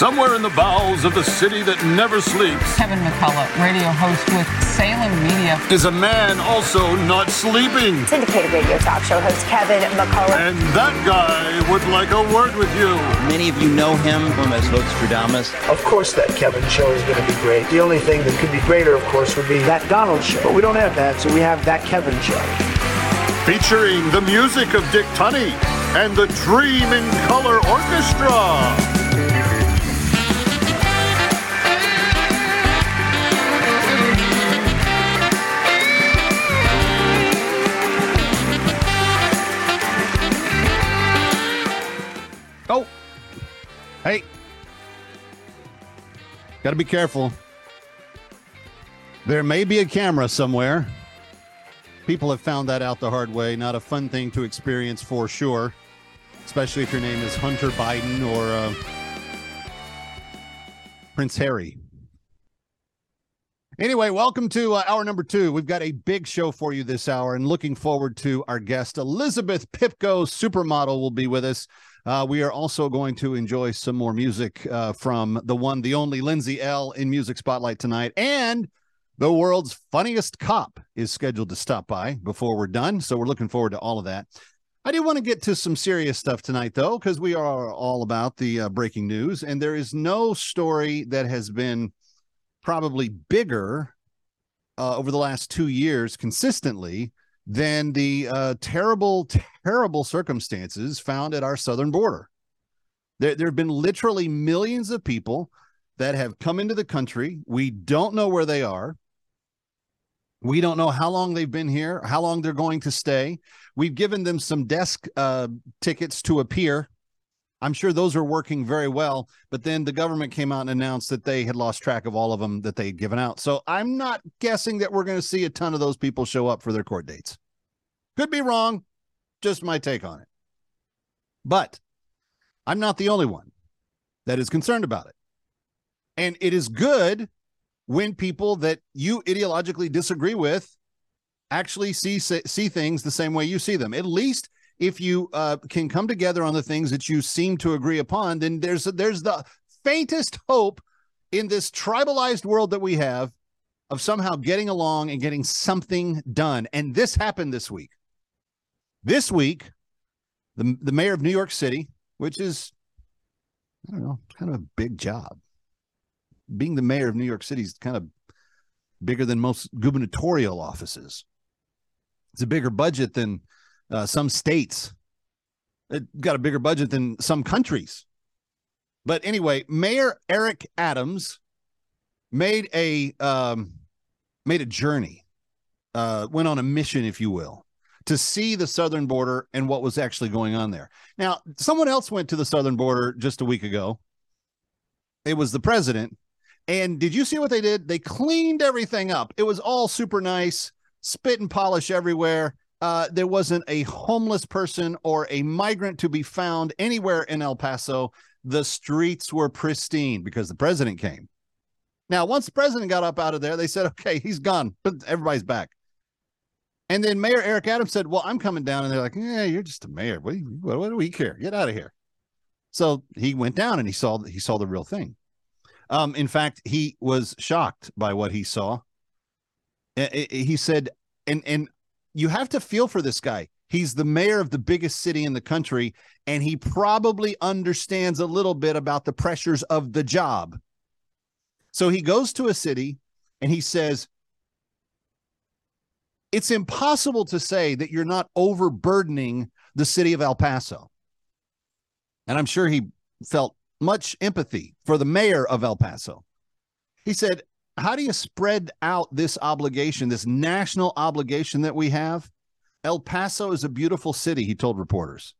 Somewhere in the bowels of the city that never sleeps Kevin McCullough, radio host with Salem Media. is a man also not sleeping. syndicated radio talk show host Kevin McCullough. And that guy would like a word with you. Many of you know him from as Stradamus. Of course, that Kevin show is going to be great. The only thing that could be greater, of course, would be that Donald show. But we don't have that, so we have that Kevin show. Featuring the music of Dick Tunney and the Dream in Color Orchestra. Hey, got to be careful. There may be a camera somewhere. People have found that out the hard way. Not a fun thing to experience for sure, especially if your name is Hunter Biden or uh, Prince Harry. Anyway, welcome to uh, hour number two. We've got a big show for you this hour and looking forward to our guest, Elizabeth Pipko, supermodel, will be with us. Uh, we are also going to enjoy some more music uh, from the one, the only Lindsay L in Music Spotlight tonight. And the world's funniest cop is scheduled to stop by before we're done. So we're looking forward to all of that. I do want to get to some serious stuff tonight, though, because we are all about the uh, breaking news. And there is no story that has been probably bigger uh, over the last two years consistently than the uh, terrible, terrible circumstances found at our southern border. There, there have been literally millions of people that have come into the country. We don't know where they are. We don't know how long they've been here, how long they're going to stay. We've given them some desk uh, tickets to appear. I'm sure those are working very well, but then the government came out and announced that they had lost track of all of them that they had given out. So I'm not guessing that we're going to see a ton of those people show up for their court dates. Could be wrong, just my take on it. But I'm not the only one that is concerned about it. And it is good when people that you ideologically disagree with actually see see things the same way you see them. At least if you uh, can come together on the things that you seem to agree upon, then there's there's the faintest hope in this tribalized world that we have of somehow getting along and getting something done. And this happened this week. This week, the the mayor of New York City, which is I don't know, kind of a big job. Being the mayor of New York City is kind of bigger than most gubernatorial offices. It's a bigger budget than uh, some states. It got a bigger budget than some countries. But anyway, Mayor Eric Adams made a um, made a journey, uh, went on a mission, if you will, to see the southern border and what was actually going on there. Now, someone else went to the southern border just a week ago. It was the president. And did you see what they did? They cleaned everything up. It was all super nice, spit and polish everywhere. Uh, there wasn't a homeless person or a migrant to be found anywhere in El Paso. The streets were pristine because the president came. Now, once the president got up out of there, they said, okay, he's gone, but everybody's back. And then Mayor Eric Adams said, well, I'm coming down. And they're like, yeah, you're just a mayor. What do, you, what, what do we care? Get out of here. So he went down and he saw he saw the real thing. Um, in fact, he was shocked by what he saw. He said, and and you have to feel for this guy. He's the mayor of the biggest city in the country, and he probably understands a little bit about the pressures of the job. So he goes to a city and he says, It's impossible to say that you're not overburdening the city of El Paso. And I'm sure he felt much empathy for the mayor of El Paso. He said, How do you spread out this obligation, this national obligation that we have? El Paso is a beautiful city, he told reporters.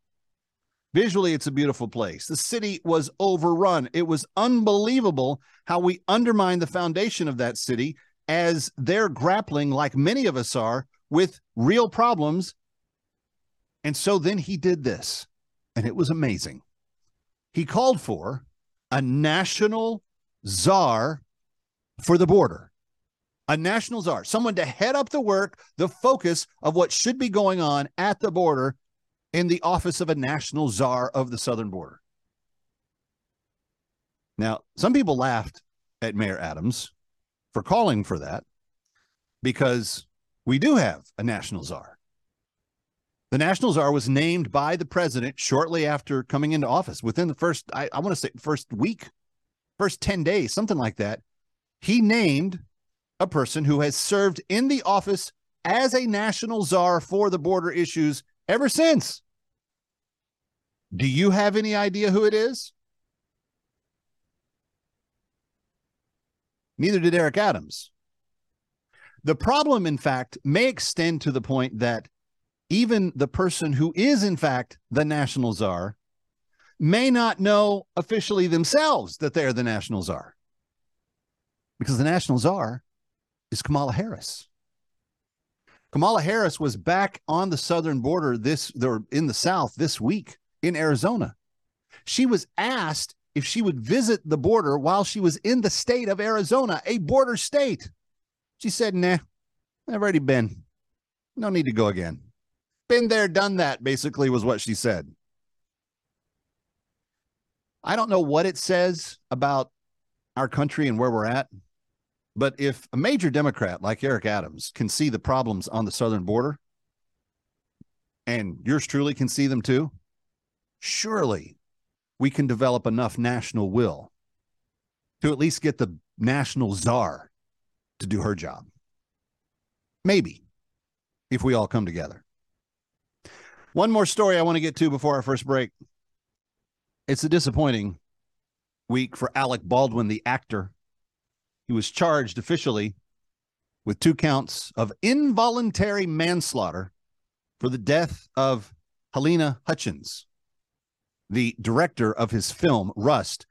Visually, it's a beautiful place. The city was overrun. It was unbelievable how we undermined the foundation of that city as they're grappling, like many of us are, with real problems. And so then he did this, and it was amazing. He called for a national czar for the border a national czar, someone to head up the work, the focus of what should be going on at the border in the office of a national czar of the southern border. Now, some people laughed at Mayor Adams for calling for that because we do have a national czar. The national czar was named by the president shortly after coming into office within the first, I, I want to say, first week, first 10 days, something like that. He named a person who has served in the office as a national czar for the border issues ever since. Do you have any idea who it is? Neither did Eric Adams. The problem, in fact, may extend to the point that even the person who is, in fact, the national czar may not know officially themselves that they're the national czar. Because the national czar is Kamala Harris. Kamala Harris was back on the southern border this or in the south this week in Arizona. She was asked if she would visit the border while she was in the state of Arizona, a border state. She said, Nah, I've already been. No need to go again. Been there, done that, basically, was what she said. I don't know what it says about our country and where we're at, but if a major Democrat like Eric Adams can see the problems on the southern border, and yours truly can see them too, surely we can develop enough national will to at least get the national czar to do her job. Maybe, if we all come together. One more story I want to get to before our first break. It's a disappointing week for Alec Baldwin, the actor. He was charged officially with two counts of involuntary manslaughter for the death of Halyna Hutchins, the director of his film Rust,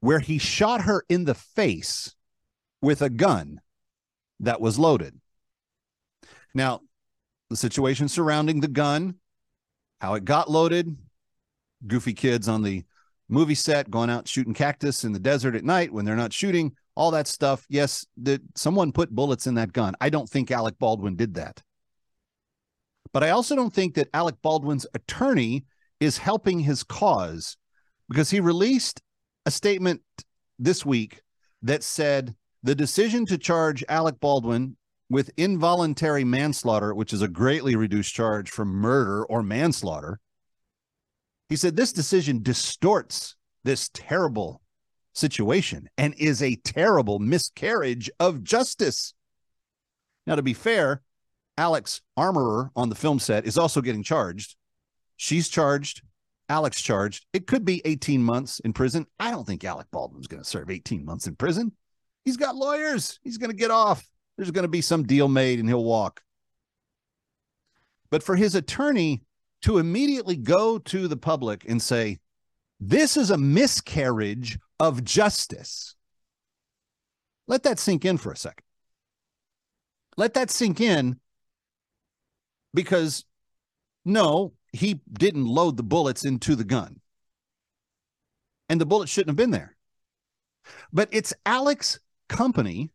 where he shot her in the face with a gun that was loaded. Now, the situation surrounding the gun, how it got loaded, goofy kids on the movie set going out shooting cactus in the desert at night when they're not shooting, all that stuff. Yes, that someone put bullets in that gun. I don't think Alec Baldwin did that. But I also don't think that Alec Baldwin's attorney is helping his cause because he released a statement this week that said the decision to charge Alec Baldwin with involuntary manslaughter, which is a greatly reduced charge from murder or manslaughter, he said this decision distorts this terrible situation and is a terrible miscarriage of justice. Now, to be fair, Alec's Armorer on the film set is also getting charged. She's charged. Alec's charged. It could be 18 months in prison. I don't think Alec Baldwin's going to serve 18 months in prison. He's got lawyers. He's going to get off. There's going to be some deal made and he'll walk. But for his attorney to immediately go to the public and say, this is a miscarriage of justice. Let that sink in for a second. Let that sink in because no, he didn't load the bullets into the gun. And the bullets shouldn't have been there. But it's Alec's company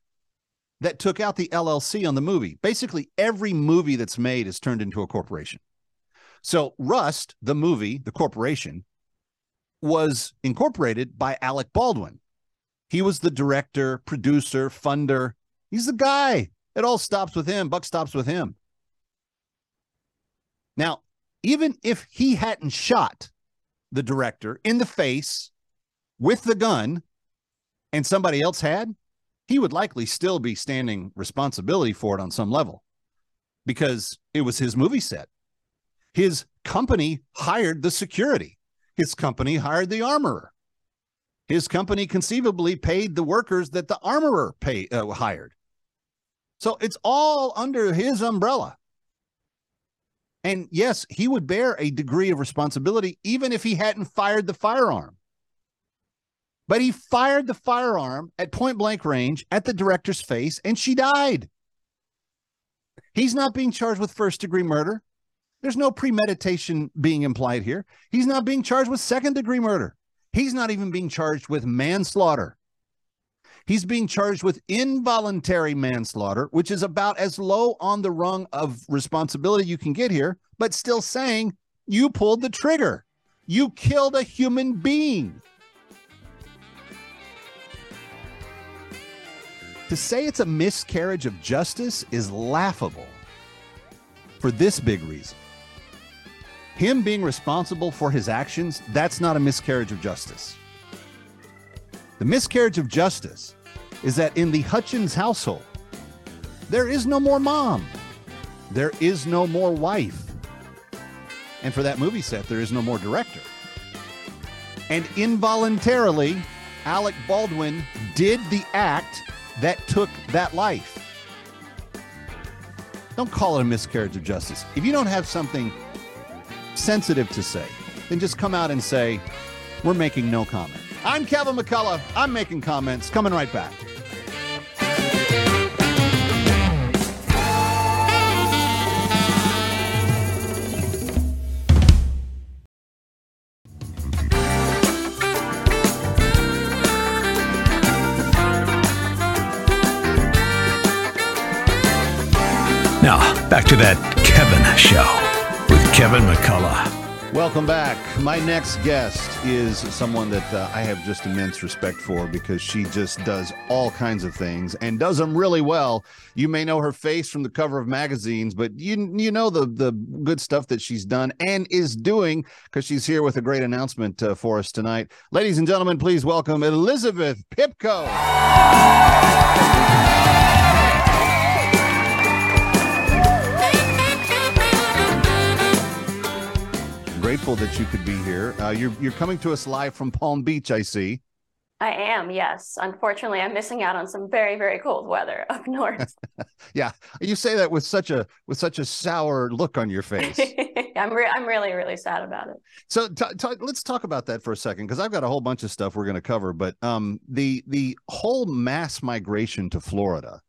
that took out the LLC on the movie. Basically, every movie that's made is turned into a corporation. So, Rust, the movie, the corporation, was incorporated by Alec Baldwin. He was the director, producer, funder. He's the guy. It all stops with him. Buck stops with him. Now, even if he hadn't shot the director in the face with the gun and somebody else had, he would likely still be standing responsibility for it on some level because it was his movie set. His company hired the security, his company hired the armorer. His company conceivably paid the workers that the armorer pay, uh, hired. So it's all under his umbrella. And yes, he would bear a degree of responsibility even if he hadn't fired the firearm. But he fired the firearm at point blank range at the director's face and she died. He's not being charged with first degree murder. There's no premeditation being implied here. He's not being charged with second degree murder. He's not even being charged with manslaughter. He's being charged with involuntary manslaughter, which is about as low on the rung of responsibility you can get here, but still saying you pulled the trigger. You killed a human being. To say it's a miscarriage of justice is laughable for this big reason. Him being responsible for his actions, that's not a miscarriage of justice. The miscarriage of justice is that in the Hutchins household, there is no more mom, there is no more wife. And for that movie set, there is no more director. And involuntarily, Alec Baldwin did the act that took that life. Don't call it a miscarriage of justice. If you don't have something sensitive to say, then just come out and say, We're making no comment. I'm Kevin McCullough. I'm making comments. Coming right back. Now, back to that Kevin show with Kevin McCullough. Welcome back. My next guest is someone that uh, I have just immense respect for because she just does all kinds of things and does them really well. You may know her face from the cover of magazines, but you you know the the good stuff that she's done and is doing because she's here with a great announcement uh, for us tonight. Ladies and gentlemen, please welcome Elizabeth Pipko. Grateful that you could be here. Uh, you're you're coming to us live from Palm Beach, I see. I am, yes. Unfortunately, I'm missing out on some very, very cold weather up north. yeah, you say that with such a with such a sour look on your face. I'm re- I'm really, really sad about it. So t- t- let's talk about that for a second because I've got a whole bunch of stuff we're going to cover. But um, the the whole mass migration to Florida,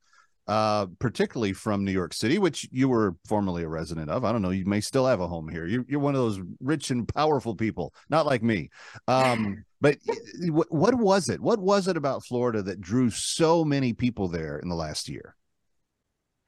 uh, particularly from New York City, which you were formerly a resident of. I don't know. You may still have a home here. You're, you're one of those rich and powerful people, not like me. Um, but what, what was it? What was it about Florida that drew so many people there in the last year?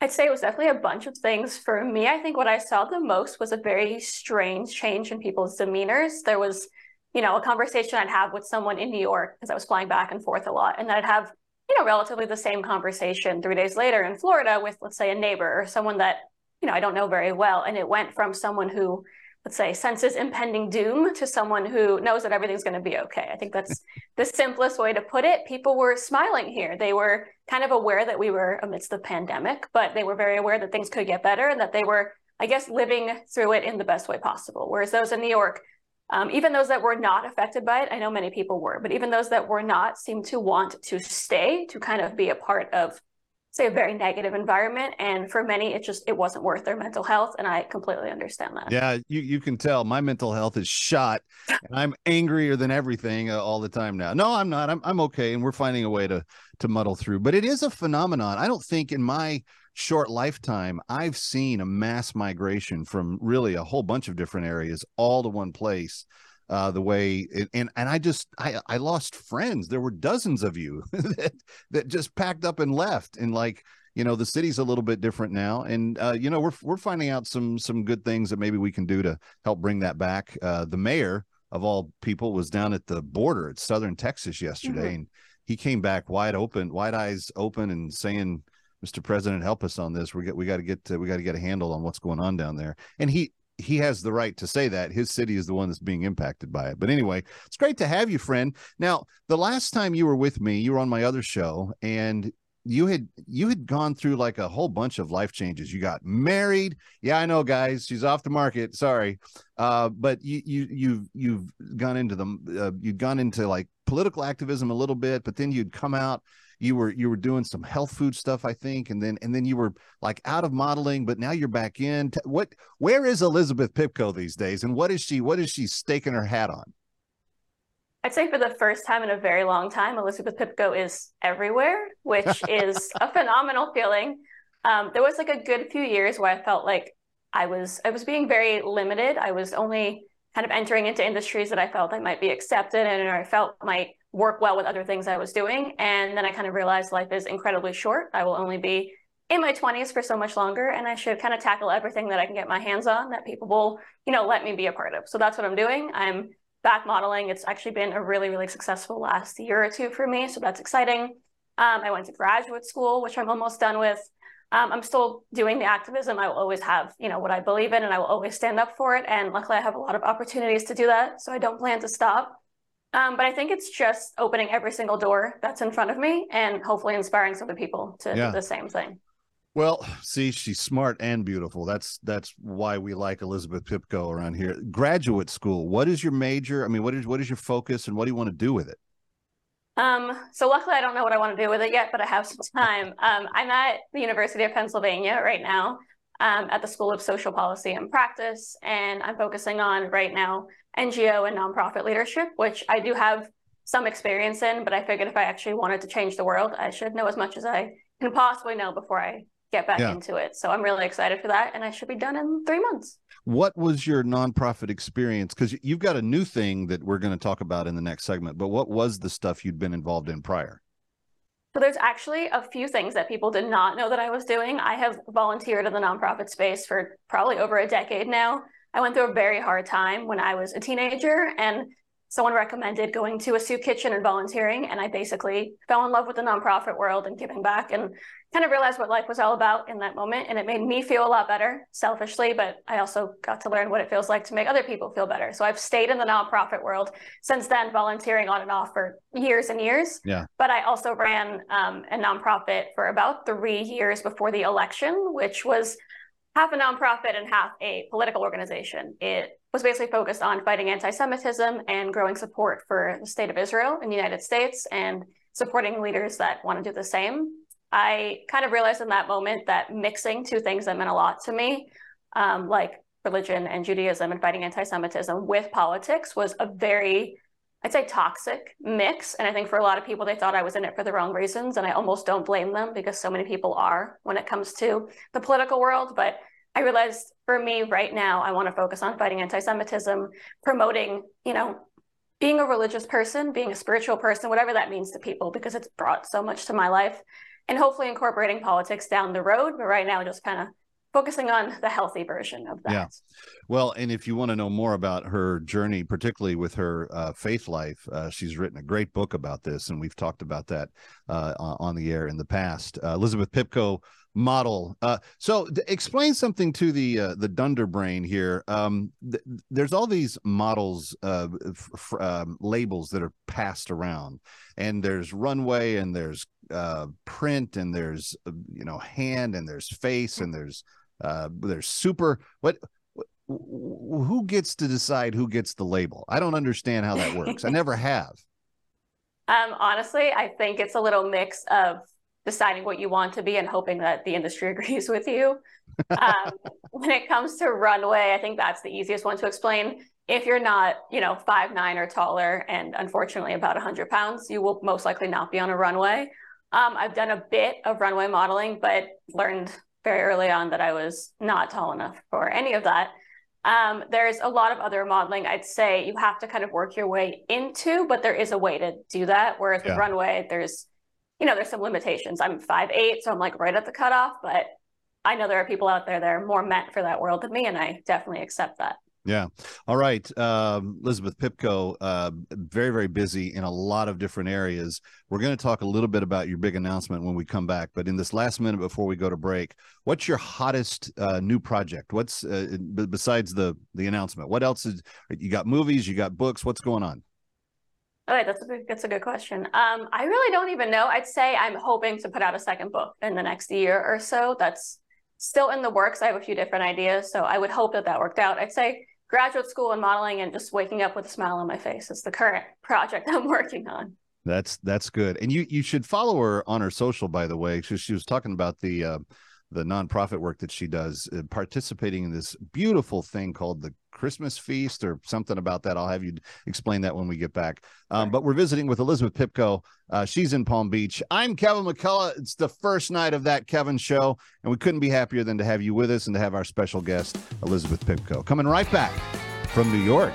I'd say it was definitely a bunch of things. For me, I think what I saw the most was a very strange change in people's demeanors. There was, you know, a conversation I'd have with someone in New York because I was flying back and forth a lot, and then I'd have you know, relatively the same conversation three days later in Florida with, let's say, a neighbor or someone that, you know, I don't know very well. And it went from someone who, let's say, senses impending doom to someone who knows that everything's going to be okay. I think that's the simplest way to put it. People were smiling here. They were kind of aware that we were amidst the pandemic, but they were very aware that things could get better and that they were, I guess, living through it in the best way possible. Whereas those in New York, um, even those that were not affected by it, I know many people were, but even those that were not seem to want to stay to kind of be a part of, say, a very negative environment. And for many, it just it wasn't worth their mental health, and I completely understand that. Yeah, you you can tell my mental health is shot, and I'm angrier than everything uh, all the time now. No, I'm not. I'm I'm okay, and we're finding a way to to muddle through. But it is a phenomenon. I don't think in my short lifetime, I've seen a mass migration from really a whole bunch of different areas all to one place. Uh, the way it, and and I just I I lost friends. There were dozens of you that that just packed up and left, and like you know the city's a little bit different now, and uh, you know we're we're finding out some some good things that maybe we can do to help bring that back. Uh, the mayor of all people was down at the border at southern Texas yesterday, mm-hmm. and he came back wide open, wide eyes open, and saying Mr. President, help us on this. We get we got to get to, we got to get a handle on what's going on down there. And he he has the right to say that his city is the one that's being impacted by it. But anyway, it's great to have you, friend. Now, the last time you were with me, you were on my other show, and you had you had gone through like a whole bunch of life changes. You got married. Yeah, I know, guys. She's off the market. Sorry, uh, but you you you've you've gone into the uh, you've gone into like political activism a little bit, but then you'd come out you were you were doing some health food stuff i think and then and then you were like out of modeling but now you're back in what where is elizabeth pipko these days and what is she what is she staking her hat on I'd say for the first time in a very long time, Elizabeth Pipko is everywhere, which is a phenomenal feeling. Um, there was like a good few years where I felt like I was I was being very limited. I was only kind of entering into industries that I felt I might be accepted and I felt might work well with other things I was doing. And then I kind of realized life is incredibly short. I will only be in my 20s for so much longer and I should kind of tackle everything that I can get my hands on that people will, you know, let me be a part of. So that's what I'm doing. I'm back modeling. It's actually been a really, really successful last year or two for me. So that's exciting. Um, I went to graduate school, which I'm almost done with. Um, I'm still doing the activism. I will always have, you know, what I believe in, and I will always stand up for it. And luckily, I have a lot of opportunities to do that, so I don't plan to stop. Um, but I think it's just opening every single door that's in front of me, and hopefully inspiring some other people to Yeah. do the same thing. Well, see, she's smart and beautiful. That's that's why we like Elizabeth Pipko around here. Graduate school. What is your major? I mean, what is what is your focus, and what do you want to do with it? Um, so luckily, I don't know what I want to do with it yet, but I have some time. Um, I'm at the University of Pennsylvania right now um, at the School of Social Policy and Practice, and I'm focusing on right now NGO and nonprofit leadership, which I do have some experience in, but I figured if I actually wanted to change the world, I should know as much as I can possibly know before I get back Yeah. into it. So I'm really excited for that, and I should be done in three months. What was your nonprofit experience? Because you've got a new thing that we're going to talk about in the next segment. But what was the stuff you'd been involved in prior? So there's actually a few things that people did not know that I was doing. I have volunteered in the nonprofit space for probably over a decade now. I went through a very hard time when I was a teenager and someone recommended going to a soup kitchen and volunteering and I basically fell in love with the nonprofit world and giving back and kind of realized what life was all about in that moment and it made me feel a lot better selfishly but I also got to learn what it feels like to make other people feel better. So I've stayed in the nonprofit world since then volunteering on and off for years and years Yeah. but I also ran um, a nonprofit for about three years before the election, which was half a nonprofit and half a political organization. It was basically focused on fighting anti Semitism and growing support for the state of Israel in the United States and supporting leaders that want to do the same. I kind of realized in that moment that mixing two things that meant a lot to me, um, like religion and Judaism and fighting anti Semitism with politics, was a very I'd say toxic mix. And I think for a lot of people, they thought I was in it for the wrong reasons. And I almost don't blame them because so many people are when it comes to the political world. But I realized for me right now, I want to focus on fighting anti Semitism, promoting, you know, being a religious person, being a spiritual person, whatever that means to people, because it's brought so much to my life. And hopefully incorporating politics down the road. But right now, just kind of focusing on the healthy version of that. Yeah. Well, and if you want to know more about her journey, particularly with her uh, faith life, uh, she's written a great book about this, and we've talked about that uh, on on the air in the past. Uh, Elizabeth Pipko model. Uh, so, d- explain something to the uh, the Dunder brain here. Um, th- there's all these models, uh, f- f- um, labels that are passed around, and there's runway, and there's uh, print, and there's uh, you know hand, and there's face, and there's uh, there's super. What who gets to decide who gets the label? I don't understand how that works. I never have. Um, honestly, I think it's a little mix of deciding what you want to be and hoping that the industry agrees with you. Um, when it comes to runway, I think that's the easiest one to explain. If you're not, you know, five nine or taller, and unfortunately about 100 pounds, you will most likely not be on a runway. Um, I've done a bit of runway modeling, but learned very early on that I was not tall enough for any of that. Um, there's a lot of other modeling I'd say you have to kind of work your way into, but there is a way to do that. Whereas with runway, there's, you know, there's some limitations. I'm five eight, so I'm like right at the cutoff, but I know there are people out there that are more meant for that world than me, and I definitely accept that. Yeah. All right. Um, Elizabeth Pipko, uh, very, very busy in a lot of different areas. We're going to talk a little bit about your big announcement when we come back. But in this last minute before we go to break, what's your hottest uh, new project? What's uh, b- besides the the announcement? What else is you got? Movies? You got books? What's going on? All right, that's a good, that's a good question. Um, I really don't even know. I'd say I'm hoping to put out a second book in the next year or so. That's still in the works. I have a few different ideas, so I would hope that that worked out. I'd say graduate school and modeling and just waking up with a smile on my face is the current project I'm working on. That's that's good. And you you should follow her on her social, by the way. She, she was talking about the uh, the nonprofit work that she does, uh, participating in this beautiful thing called the Christmas Feast or something about that. I'll have you explain that when we get back. Um, but we're visiting with Elizabeth Pipko. Uh, she's in Palm Beach. I'm Kevin McCullough. It's the first night of that Kevin show, and we couldn't be happier than to have you with us and to have our special guest, Elizabeth Pipko, coming right back from New York.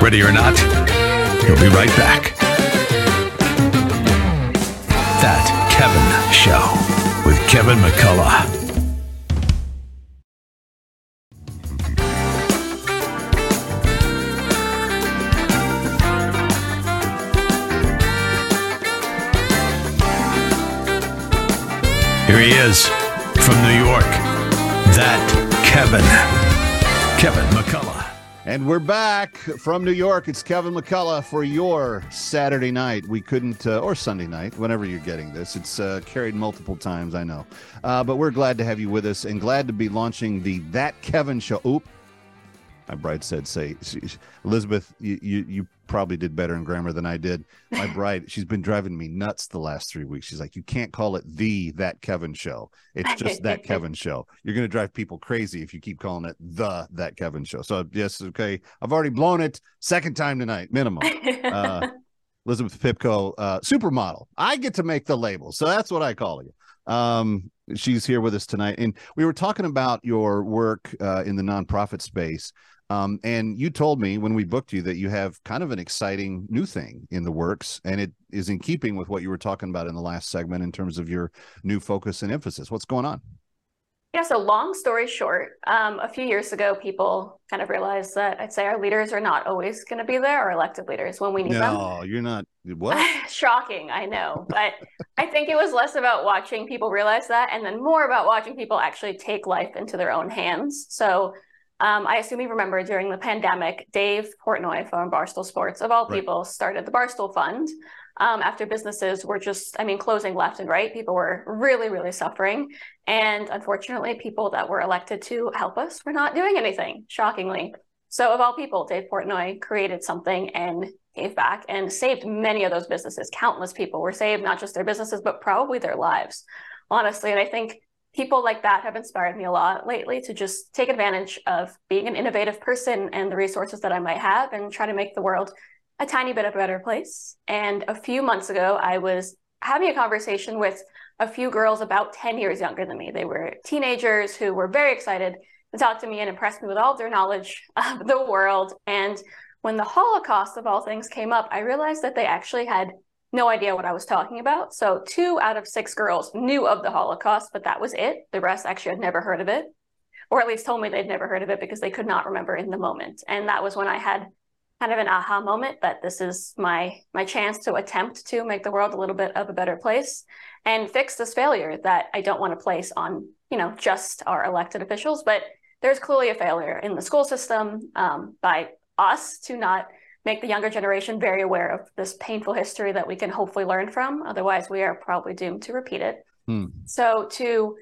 Ready or not, he'll be right back. That Kevin Show with Kevin McCullough. Here he is from New York. That Kevin. Kevin McCullough. And we're back from New York. It's Kevin McCullough for your Saturday night. We couldn't, uh, or Sunday night, whenever you're getting this. It's uh, carried multiple times, I know. Uh, but we're glad to have you with us and glad to be launching the That Kevin Show. Oop. My bride said, say, Elizabeth, you, you, you probably did better in grammar than I did. My bride, she's been driving me nuts the last three weeks. She's like, you can't call it the That Kevin Show. It's just That Kevin Show. You're going to drive people crazy if you keep calling it the That Kevin Show. So, yes, okay. I've already blown it. Second time tonight, minimum. Uh, Elizabeth Pipko, uh, supermodel. I get to make the label. So that's what I call you. Um, she's here with us tonight. And we were talking about your work uh, in the nonprofit space. Um, and you told me when we booked you that you have kind of an exciting new thing in the works, and it is in keeping with what you were talking about in the last segment in terms of your new focus and emphasis. What's going on? Yeah, so long story short, um, a few years ago, people kind of realized that I'd say our leaders are not always going to be there, our elected leaders, when we need no, them. No, you're not. What? Shocking, I know. But I think it was less about watching people realize that and then more about watching people actually take life into their own hands. So um, I assume you remember during the pandemic, Dave Portnoy from Barstool Sports, of all right. people, started the Barstool Fund. Um, after businesses were just, I mean, closing left and right, people were really, really suffering. And unfortunately, people that were elected to help us were not doing anything, shockingly. So, of all people, Dave Portnoy created something and gave back and saved many of those businesses. Countless people were saved, not just their businesses, but probably their lives, honestly. And I think people like that have inspired me a lot lately to just take advantage of being an innovative person and the resources that I might have and try to make the world a tiny bit of a better place. And a few months ago, I was having a conversation with a few girls about 10 years younger than me. They were teenagers who were very excited to talk to me and impress me with all their knowledge of the world. And when the Holocaust of all things came up, I realized that they actually had no idea what I was talking about. So two out of six girls knew of the Holocaust, but that was it. The rest actually had never heard of it, or at least told me they'd never heard of it because they could not remember in the moment. And that was when I had kind of an aha moment that this is my my chance to attempt to make the world a little bit of a better place and fix this failure that I don't want to place on you know just our elected officials, but there's clearly a failure in the school system um, by us to not make the younger generation very aware of this painful history that we can hopefully learn from. Otherwise, we are probably doomed to repeat it. Hmm. So, to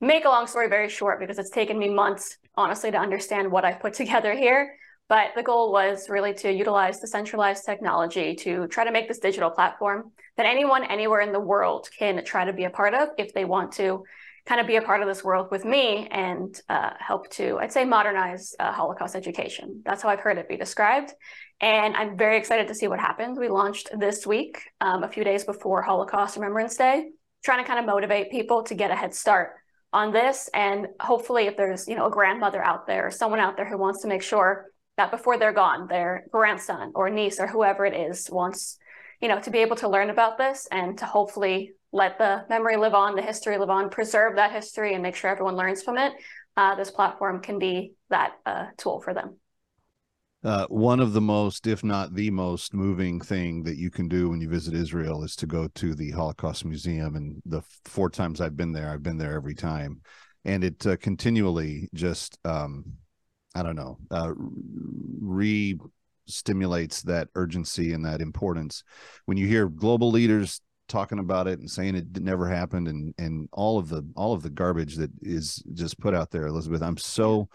make a long story very short, because it's taken me months, honestly, to understand what I've put together here. But the goal was really to utilize the centralized technology to try to make this digital platform that anyone anywhere in the world can try to be a part of if they want to kind of be a part of this world with me and uh, help to, I'd say, modernize uh, Holocaust education. That's how I've heard it be described. And I'm very excited to see what happens. We launched this week, um, a few days before Holocaust Remembrance Day, trying to kind of motivate people to get a head start on this. And hopefully, if there's you know a grandmother out there or someone out there who wants to make sure that before they're gone, their grandson or niece or whoever it is wants you know to be able to learn about this and to hopefully let the memory live on, the history live on, preserve that history, and make sure everyone learns from it. Uh, this platform can be that uh, tool for them uh, one of the most, if not the most moving thing that you can do when you visit Israel is to go to the Holocaust Museum. And the four times I've been there, I've been there every time. And it uh, continually just, um, I don't know, uh, re stimulates that urgency and that importance. When you hear global leaders talking about it and saying it never happened and and all of the all of the garbage that is just put out there elizabeth i'm so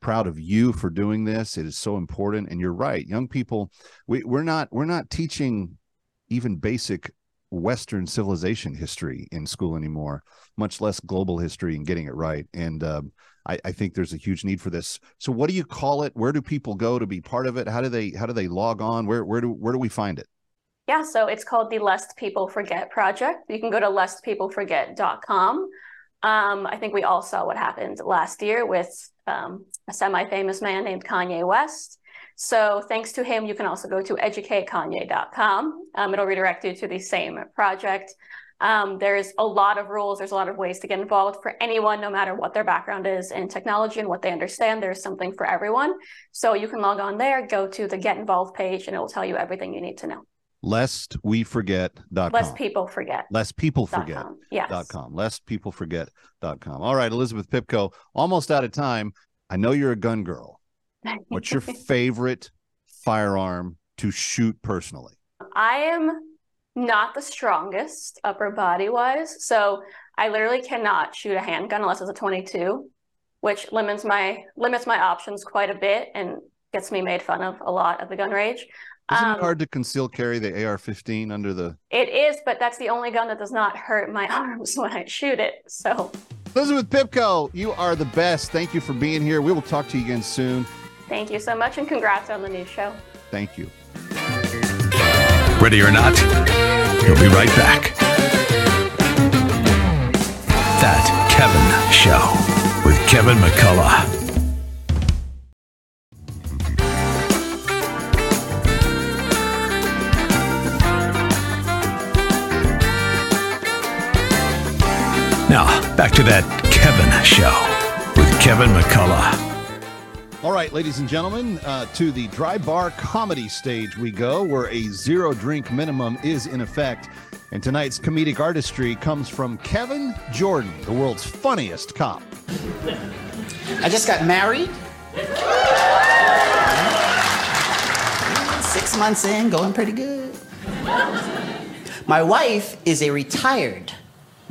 proud of you for doing this. It is so important. And you're right. Young people, we, we're not we're not teaching even basic Western civilization history in school anymore, much less global history and getting it right. And um, I, I, think there's a huge need for this. So, what do you call it? Where do people go to be part of it? How do they how do they log on? Where where do where do we find it? Yeah, so it's called the Lest People Forget Project. You can go to lestpeopleforget.com. Um, I think we all saw what happened last year with um, a semi famous man named Kanye West. So, thanks to him, you can also go to educatekanye.com. Um, it'll redirect you to the same project. Um, there's a lot of rules, there's a lot of ways to get involved for anyone, no matter what their background is in technology and what they understand. There's something for everyone. So, you can log on there, go to the Get Involved page, and it will tell you everything you need to know. Lest we forget.com. Lest people forget. Lest people Dot forget. com. Yes. Dot com. Lest people forget.com. All right, Elizabeth Pipko, almost out of time. I know you're a gun girl. What's your favorite firearm to shoot personally? I am not the strongest upper body wise, so I literally cannot shoot a handgun unless it's a 22, which limits my limits my options quite a bit and gets me made fun of a lot at the gun range. Isn't Um, it hard to conceal carry the AR-15 under the? It is, but that's the only gun that does not hurt my arms when I shoot it. So Elizabeth Pipko, you are the best. Thank you for being here. We will talk to you again soon. thank you so much and congrats on the new show. Thank you. Ready or not, he'll be right back. That Kevin Show with Kevin McCullough. Now, back to that Kevin Show with Kevin McCullough. All right, ladies and gentlemen, uh, to the dry bar comedy stage we go, where a zero drink minimum is in effect. And tonight's comedic artistry comes from Kevin Jordan, the world's funniest cop. I just got married. Six months in, going pretty good. My wife is a retired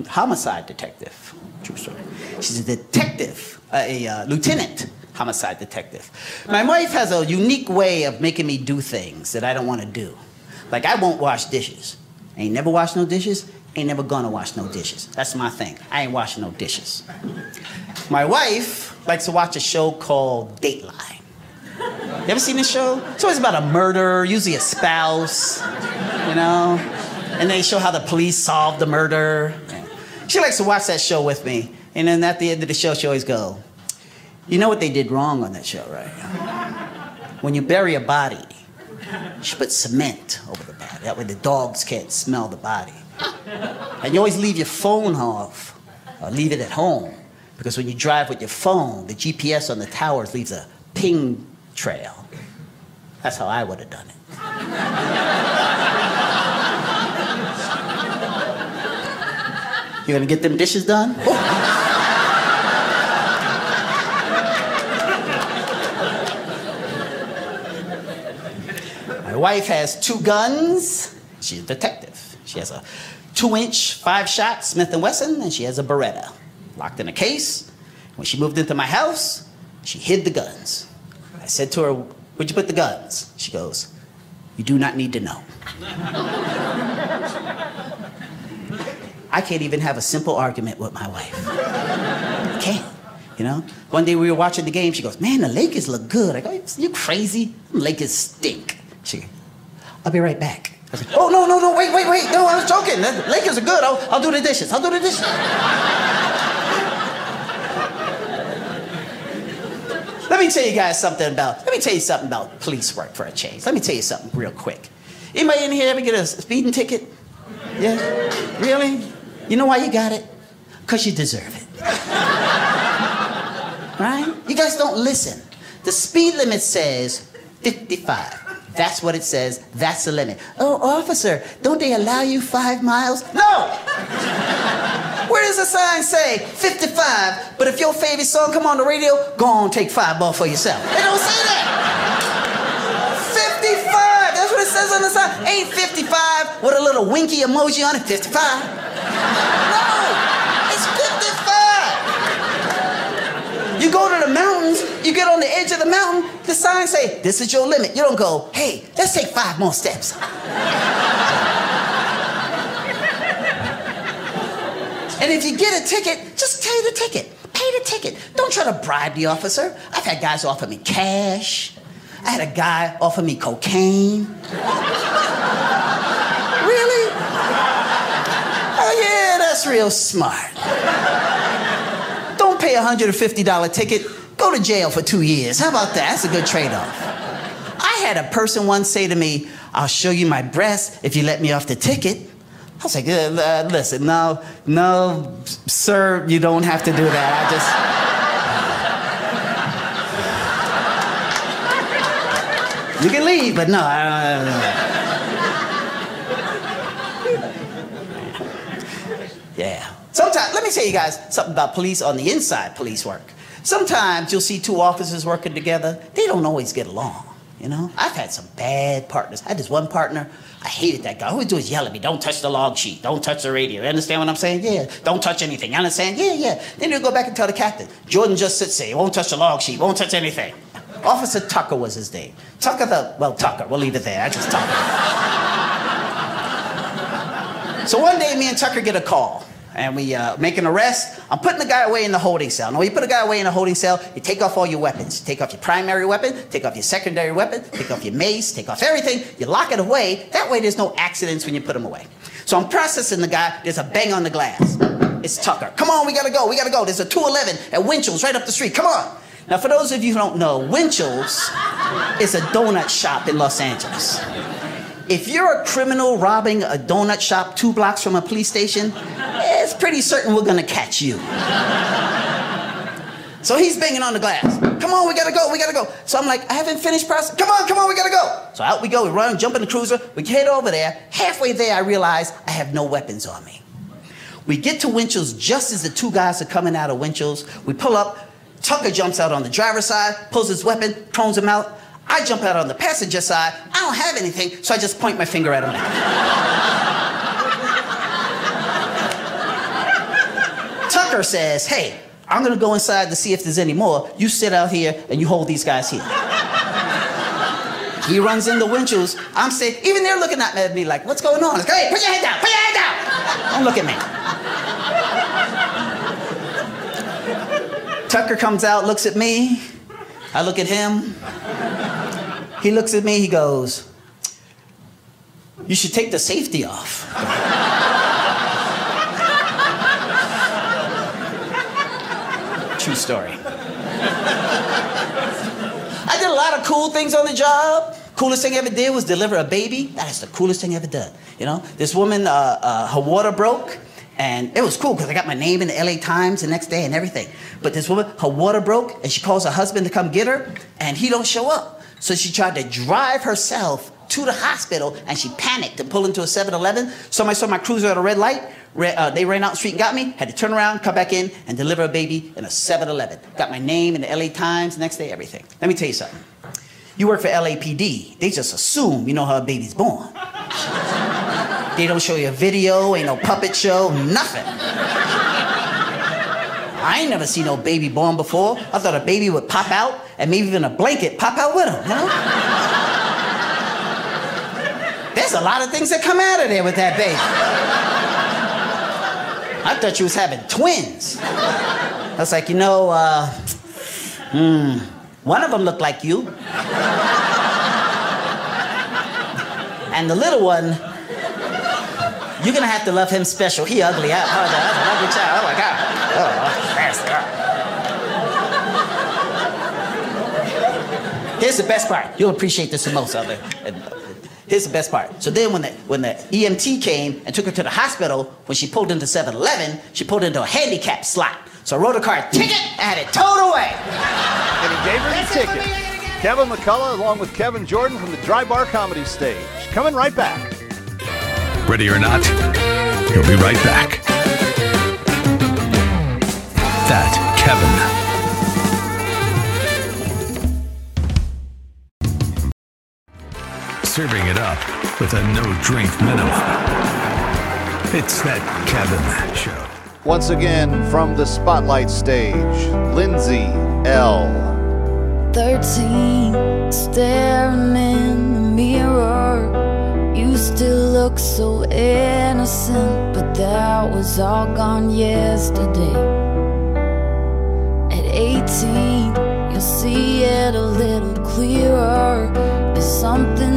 homicide detective. True story. She's a detective, a uh, lieutenant homicide detective. My wife has a unique way of making me do things that I don't want to do. Like I won't wash dishes. Ain't never washed no dishes. Ain't never gonna wash no dishes. That's my thing. I ain't washing no dishes. My wife likes to watch a show called Dateline. You ever seen this show? It's always about a murder, usually a spouse, you know? And they show how the police solved the murder. She likes to watch that show with me. And then at the end of the show, she always go, you know what they did wrong on that show, right? When you bury a body, should put cement over the body. That way the dogs can't smell the body. And you always leave your phone off, or leave it at home. Because when you drive with your phone, the GPS on the towers leaves a ping trail. That's how I would have done it. You gonna get them dishes done? My wife has two guns. She's a detective. She has a two-inch, five-shot Smith & Wesson, and she has a Beretta. Locked in a case. When she moved into my house, she hid the guns. I said to her, where'd you put the guns? She goes, you do not need to know. I can't even have a simple argument with my wife. Can't. You know? One day we were watching the game. She goes, Man, the Lakers look good. I go, You crazy? The Lakers stink. She goes, I'll be right back. I said, Oh, no, no, no, wait, wait, wait. No, I was joking. The Lakers are good. I'll, I'll do the dishes. I'll do the dishes. Let me tell you guys something about, let me tell you something about police work for a change. Let me tell you something real quick. Anybody in here ever get a speeding ticket? Yeah? Really? You know why you got it? Because you deserve it. right? You guys don't listen. The speed limit says 55. That's what it says. That's the limit. Oh, officer, don't they allow you five miles? No! Where does the sign say 55, but if your favorite song come on the radio, go on, take five ball for yourself. They don't say that. 55, that's what it says on the sign. Ain't 55 with a little winky emoji on it, 55. No, it's 55. You go to the mountains, you get on the edge of the mountain, the sign say, this is your limit. You don't go, hey, let's take five more steps. And if you get a ticket, just pay the ticket. Pay the ticket. Don't try to bribe the officer. I've had guys offer me cash. I had a guy offer me cocaine. really? Oh, yeah, that's real smart. Don't pay a $150 ticket. Go to jail for two years. How about that? That's a good trade off. I had a person once say to me, I'll show you my breasts if you let me off the ticket. I was like, uh, uh, listen, no, no, sir, you don't have to do that. I just. You can leave, but no. I- I- Sometimes, let me tell you guys something about police on the inside police work. Sometimes you'll see two officers working together, they don't always get along. You know, I've had some bad partners. I had this one partner, I hated that guy. All he would do is yell at me, don't touch the log sheet, don't touch the radio. You understand what I'm saying? Yeah. Don't touch anything. You understand? Yeah, yeah. Then he'll go back and tell the captain, Jordan just sits there, he won't touch the log sheet, won't touch anything. Officer Tucker was his name. Tucker the, well, Tucker, we'll leave it there. I just Tucker. so one day, me and Tucker get a call and we uh, make an arrest. I'm putting the guy away in the holding cell. Now, when you put a guy away in a holding cell, you take off all your weapons. You take off your primary weapon, take off your secondary weapon, take off your mace, take off everything. You lock it away. That way, there's no accidents when you put him away. So I'm processing the guy. There's a bang on the glass. It's Tucker. Come on, we gotta go. We gotta go. There's a 211 at Winchell's right up the street. Come on. Now, for those of you who don't know, Winchell's is a donut shop in Los Angeles. If you're a criminal robbing a donut shop two blocks from a police station, pretty certain we're gonna catch you. So he's banging on the glass. Come on, we gotta go, we gotta go. So I'm like, I haven't finished processing. Come on, come on, we gotta go. So out we go, we run, jump in the cruiser, we head over there. Halfway there, I realize I have no weapons on me. We get to Winchell's just as the two guys are coming out of Winchell's. We pull up, Tucker jumps out on the driver's side, pulls his weapon, throws him out. I jump out on the passenger side. I don't have anything, so I just point my finger at him Tucker says, Hey, I'm gonna go inside to see if there's any more. You sit out here and you hold these guys here. he runs into Winchell's. I'm saying, even they're looking at me like, What's going on? Like, hey, put your head down, put your head down. Don't look at me. Tucker comes out, looks at me. I look at him. He looks at me, he goes, You should take the safety off. True story. I did a lot of cool things on the job. Coolest thing I ever did was deliver a baby. That is the coolest thing I ever done. You know, this woman, uh, uh, her water broke, and it was cool because I got my name in the LA Times the next day and everything. But this woman, her water broke, and she calls her husband to come get her, and he don't show up. So she tried to drive herself to the hospital, and she panicked and pulled into a 7-Eleven. Somebody saw my cruiser at a red light. Uh, they ran out the street and got me. Had to turn around, come back in, and deliver a baby in a 7-Eleven. Got my name in the LA Times. Next day, everything. Let me tell you something. You work for LAPD. They just assume you know how a baby's born. they don't show you a video, ain't no puppet show, nothing. I ain't never seen no baby born before. I thought a baby would pop out and maybe even a blanket pop out with him, you know? There's a lot of things that come out of there with that baby. I thought you was having twins. I was like, you know, uh, hmm, one of them looked like you. And the little one, you're gonna have to love him special. He ugly. I, an ugly child. Oh my God. Oh, that's Here's the best part. You'll appreciate this the most out there. Here's the best part. So then when the, when the EMT came and took her to the hospital, when she pulled into 7-Eleven, she pulled into a handicap slot. So I wrote a car ticket and had it towed away. And he gave her the ticket. Kevin McCullough along with Kevin Jordan from the Dry Bar Comedy Stage. Coming right back. Ready or not, he'll be right back. That Kevin. Serving it up with a no drink minimum. It's that Kevin show. Once again from the Spotlight stage, Lindsay L. 13, staring in the mirror. You still look so innocent, but that was all gone yesterday. At 18, you'll see it a little clearer. There's something that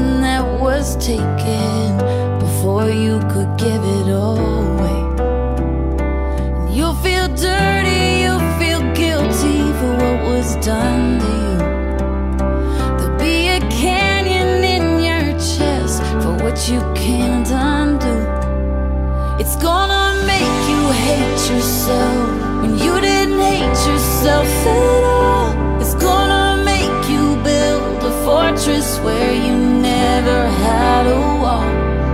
was taken before you could give it away.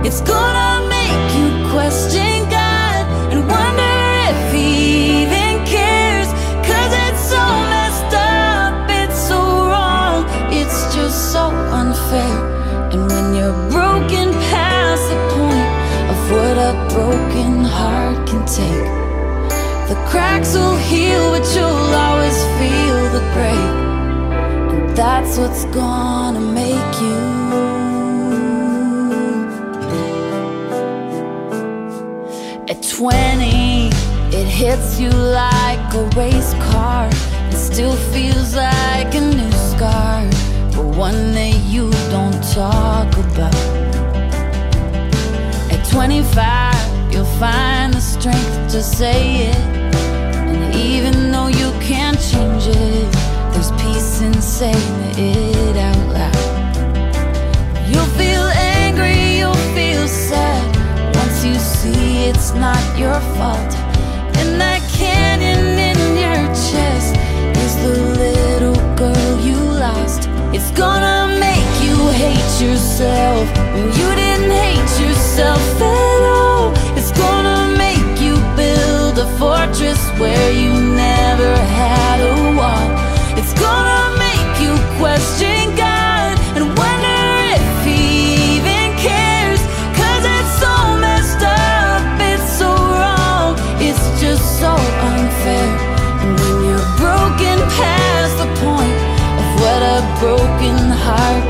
It's gonna make you question God and wonder if He even it's so messed up, it's so wrong, it's just so unfair. And when you're broken past the point of what a broken heart can take, the cracks will heal, but you'll always feel the break. And that's what's gonna make you. 20, it hits you like a race car. It still feels like a new scar, but one that you don't talk about. At 25, you'll find the strength to say it. And even though you can't change it, there's peace in saying it see it's not your fault. And that canyon in your chest is the little girl you lost. It's gonna make you hate yourself when you didn't hate yourself at all. It's gonna make you build a fortress where you broken heart